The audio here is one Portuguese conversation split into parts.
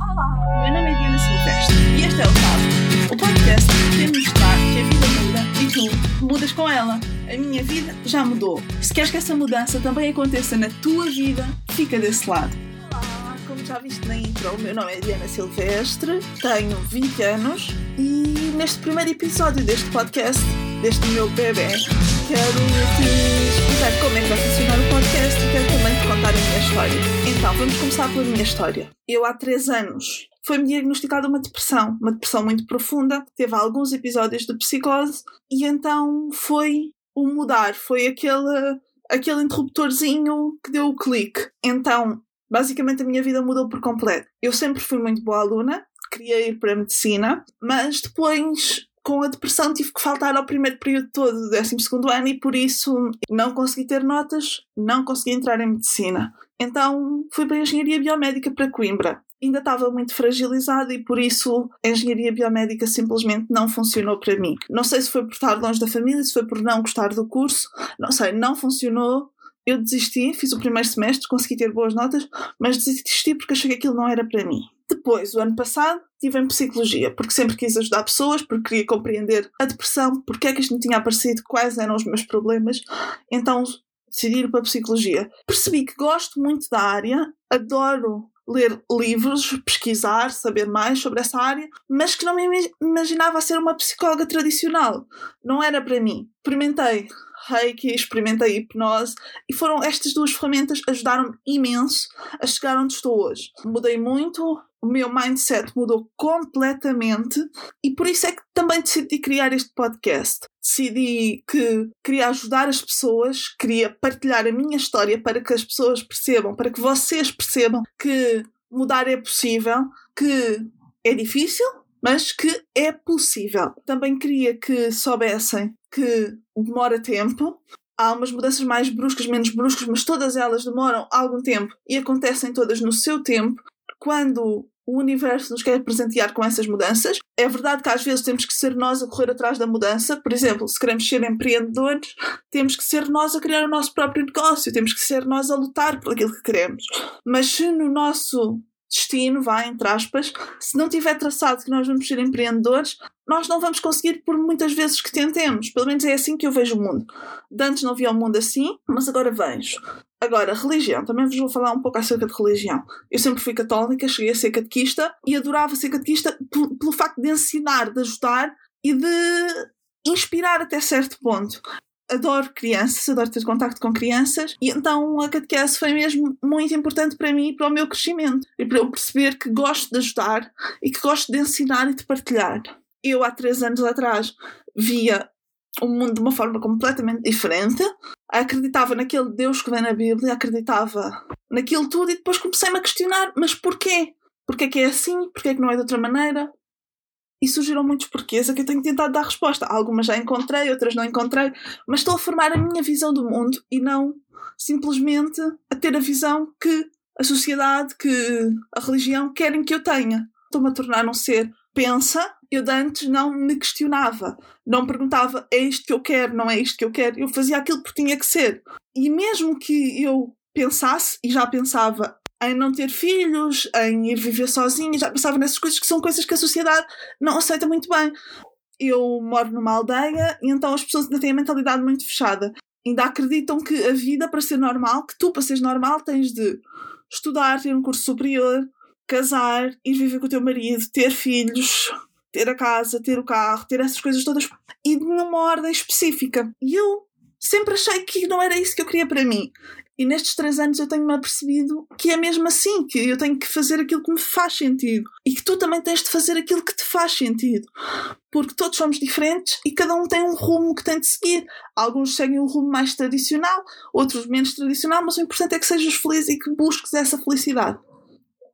Olá, meu nome é Diana Silvestre e este é o Papo, o podcast que tem mostrar que a vida muda e tu mudas com ela. A minha vida já mudou. Se queres que essa mudança também aconteça na tua vida, fica desse lado. Olá, como já viste na intro, o meu nome é Diana Silvestre, tenho 20 anos e neste primeiro episódio deste podcast, deste meu bebê, quero te explicar como é que vai funcionar o podcast e quero também te contar a minha história. Então, vamos começar pela minha história. Eu, há 3 anos, foi-me diagnosticada uma depressão, uma depressão muito profunda, teve alguns episódios de psicose e então foi o mudar, foi aquele, aquele interruptorzinho que deu o clique. Então, basicamente a minha vida mudou por completo. Eu sempre fui muito boa aluna, queria ir para a medicina, mas depois com a depressão tive que faltar ao primeiro período todo do 12 ano e por isso não consegui ter notas, não consegui entrar em medicina. Então fui para a engenharia biomédica para Coimbra. Ainda estava muito fragilizada e por isso a engenharia biomédica simplesmente não funcionou para mim. Não sei se foi por estar longe da família, se foi por não gostar do curso, não sei, não funcionou. Eu desisti, fiz o primeiro semestre, consegui ter boas notas, mas desisti porque achei que aquilo não era para mim. Depois, o ano passado, estive em psicologia, porque sempre quis ajudar pessoas, porque queria compreender a depressão, porque é que isto me tinha aparecido, quais eram os meus problemas. Então decidi ir para a psicologia. Percebi que gosto muito da área, adoro ler livros, pesquisar, saber mais sobre essa área, mas que não me imaginava ser uma psicóloga tradicional. Não era para mim. Experimentei Reiki, experimentei hipnose e foram estas duas ferramentas ajudaram-me imenso a chegar onde estou hoje. Mudei muito, o meu mindset mudou completamente e por isso é que também decidi criar este podcast. Decidi que queria ajudar as pessoas, queria partilhar a minha história para que as pessoas percebam, para que vocês percebam que mudar é possível, que é difícil, mas que é possível. Também queria que soubessem que demora tempo. Há umas mudanças mais bruscas, menos bruscas, mas todas elas demoram algum tempo e acontecem todas no seu tempo. Quando o universo nos quer presentear com essas mudanças. É verdade que às vezes temos que ser nós a correr atrás da mudança. Por exemplo, se queremos ser empreendedores, temos que ser nós a criar o nosso próprio negócio, temos que ser nós a lutar por aquilo que queremos. Mas se no nosso destino, vai, entre aspas, se não tiver traçado que nós vamos ser empreendedores, nós não vamos conseguir por muitas vezes que tentemos. Pelo menos é assim que eu vejo o mundo. De antes não via o mundo assim, mas agora vejo. Agora, religião. Também vos vou falar um pouco acerca de religião. Eu sempre fui católica, cheguei a ser catequista e adorava ser catequista pelo facto de ensinar, de ajudar e de inspirar até certo ponto adoro crianças, adoro ter contacto com crianças e então a catequese foi mesmo muito importante para mim e para o meu crescimento e para eu perceber que gosto de ajudar e que gosto de ensinar e de partilhar. Eu há três anos atrás via o mundo de uma forma completamente diferente, acreditava naquele Deus que vem na Bíblia, acreditava naquilo tudo e depois comecei-me a questionar, mas porquê? Porquê que é assim? Porquê que não é de outra maneira? E surgiram muitos porquês a que eu tenho tentado dar resposta. Algumas já encontrei, outras não encontrei, mas estou a formar a minha visão do mundo e não simplesmente a ter a visão que a sociedade, que a religião querem que eu tenha. Estou-me a tornar um ser pensa. Eu de antes não me questionava, não perguntava é isto que eu quero, não é isto que eu quero. Eu fazia aquilo que tinha que ser. E mesmo que eu pensasse, e já pensava em não ter filhos, em ir viver sozinha, já pensava nessas coisas que são coisas que a sociedade não aceita muito bem. Eu moro numa aldeia e então as pessoas ainda têm a mentalidade muito fechada. Ainda acreditam que a vida para ser normal, que tu para seres normal tens de estudar, ter um curso superior, casar, ir viver com o teu marido, ter filhos, ter a casa, ter o carro, ter essas coisas todas e numa ordem específica. E eu sempre achei que não era isso que eu queria para mim. E nestes três anos eu tenho-me apercebido que é mesmo assim, que eu tenho que fazer aquilo que me faz sentido. E que tu também tens de fazer aquilo que te faz sentido. Porque todos somos diferentes e cada um tem um rumo que tem de seguir. Alguns seguem um rumo mais tradicional, outros menos tradicional, mas o importante é que sejas feliz e que busques essa felicidade.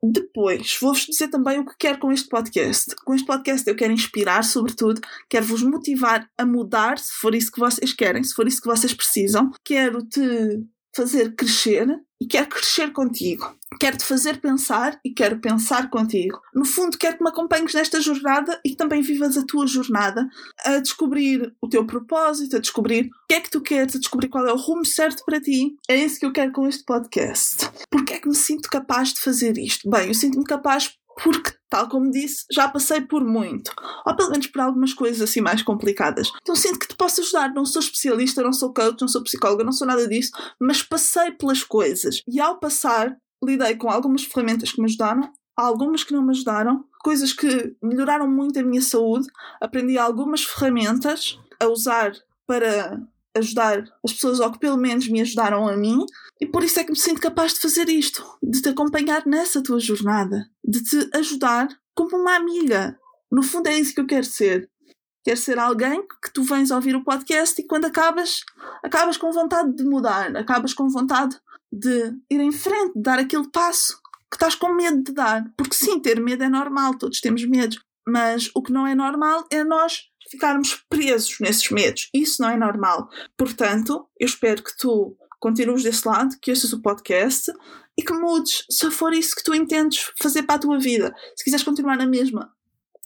Depois, vou-vos dizer também o que quero com este podcast. Com este podcast eu quero inspirar, sobretudo, quero vos motivar a mudar, se for isso que vocês querem, se for isso que vocês precisam. Quero te fazer crescer e quero crescer contigo. Quero te fazer pensar e quero pensar contigo. No fundo, quero que me acompanhes nesta jornada e que também vivas a tua jornada a descobrir o teu propósito, a descobrir o que é que tu queres, a descobrir qual é o rumo certo para ti. É isso que eu quero com este podcast. Porque é que me sinto capaz de fazer isto? Bem, eu sinto-me capaz porque, tal como disse, já passei por muito, ou pelo menos por algumas coisas assim mais complicadas. Então sinto que te posso ajudar. Não sou especialista, não sou coach, não sou psicóloga, não sou nada disso, mas passei pelas coisas. E ao passar, lidei com algumas ferramentas que me ajudaram, algumas que não me ajudaram, coisas que melhoraram muito a minha saúde. Aprendi algumas ferramentas a usar para ajudar as pessoas, ou que pelo menos me ajudaram a mim, e por isso é que me sinto capaz de fazer isto, de te acompanhar nessa tua jornada, de te ajudar como uma amiga. No fundo é isso que eu quero ser. Quero ser alguém que tu vens ouvir o podcast e quando acabas, acabas com vontade de mudar, acabas com vontade de ir em frente, de dar aquele passo que estás com medo de dar. Porque sim, ter medo é normal, todos temos medo. Mas o que não é normal é nós ficarmos presos nesses medos. Isso não é normal. Portanto, eu espero que tu continues desse lado, que ouças o podcast e que mudes, se for isso que tu entendes fazer para a tua vida. Se quiseres continuar na mesma,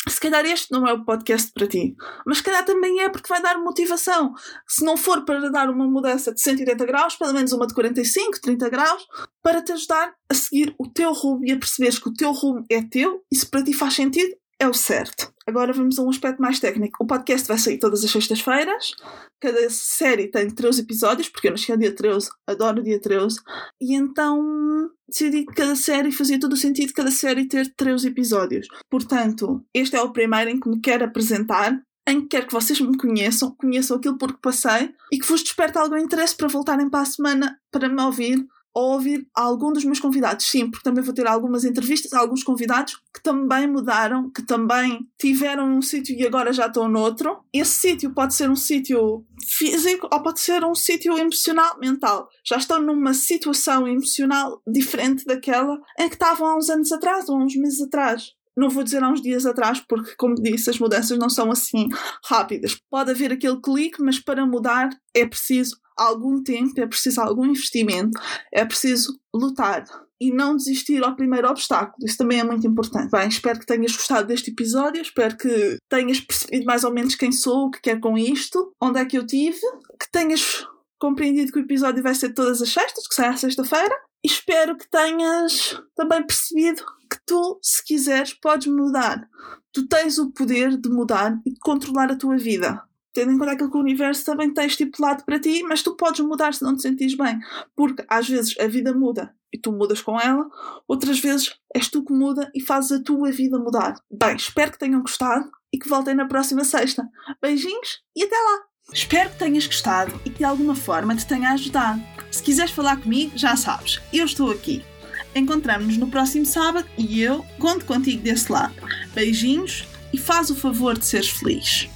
se calhar este não é o podcast para ti, mas se calhar também é porque vai dar motivação. Se não for para dar uma mudança de 180 graus, pelo menos uma de 45, 30 graus, para te ajudar a seguir o teu rumo e a perceberes que o teu rumo é teu e se para ti faz sentido, é o certo. Agora vamos a um aspecto mais técnico. O podcast vai sair todas as sextas-feiras. Cada série tem 13 episódios, porque eu nasci no dia 13, adoro o dia 13. E então decidi que cada série fazia todo o sentido cada série ter 13 episódios. Portanto, este é o primeiro em que me quero apresentar em que quero que vocês me conheçam, conheçam aquilo por que passei e que vos desperte algum interesse para voltarem para a semana para me ouvir ou ouvir algum dos meus convidados. Sim, porque também vou ter algumas entrevistas a alguns convidados que também mudaram, que também tiveram num sítio e agora já estão noutro. Esse sítio pode ser um sítio físico ou pode ser um sítio emocional, mental. Já estão numa situação emocional diferente daquela em que estavam há uns anos atrás ou há uns meses atrás não vou dizer há uns dias atrás, porque, como disse, as mudanças não são assim rápidas. Pode haver aquele clique, mas para mudar é preciso algum tempo, é preciso algum investimento, é preciso lutar e não desistir ao primeiro obstáculo. Isso também é muito importante. Bem, espero que tenhas gostado deste episódio, espero que tenhas percebido mais ou menos quem sou, o que quero com isto, onde é que eu tive, que tenhas compreendido que o episódio vai ser todas as sextas, que sai à sexta-feira, e espero que tenhas também percebido que tu, se quiseres, podes mudar. Tu tens o poder de mudar e de controlar a tua vida tendo em conta aquilo que o universo também tem estipulado para ti, mas tu podes mudar se não te sentires bem. Porque às vezes a vida muda e tu mudas com ela, outras vezes és tu que muda e fazes a tua vida mudar. Bem, espero que tenham gostado e que voltem na próxima sexta. Beijinhos e até lá! Espero que tenhas gostado e que de alguma forma te tenha ajudado. Se quiseres falar comigo, já sabes, eu estou aqui. Encontramos-nos no próximo sábado e eu conto contigo desse lado. Beijinhos e faz o favor de seres feliz.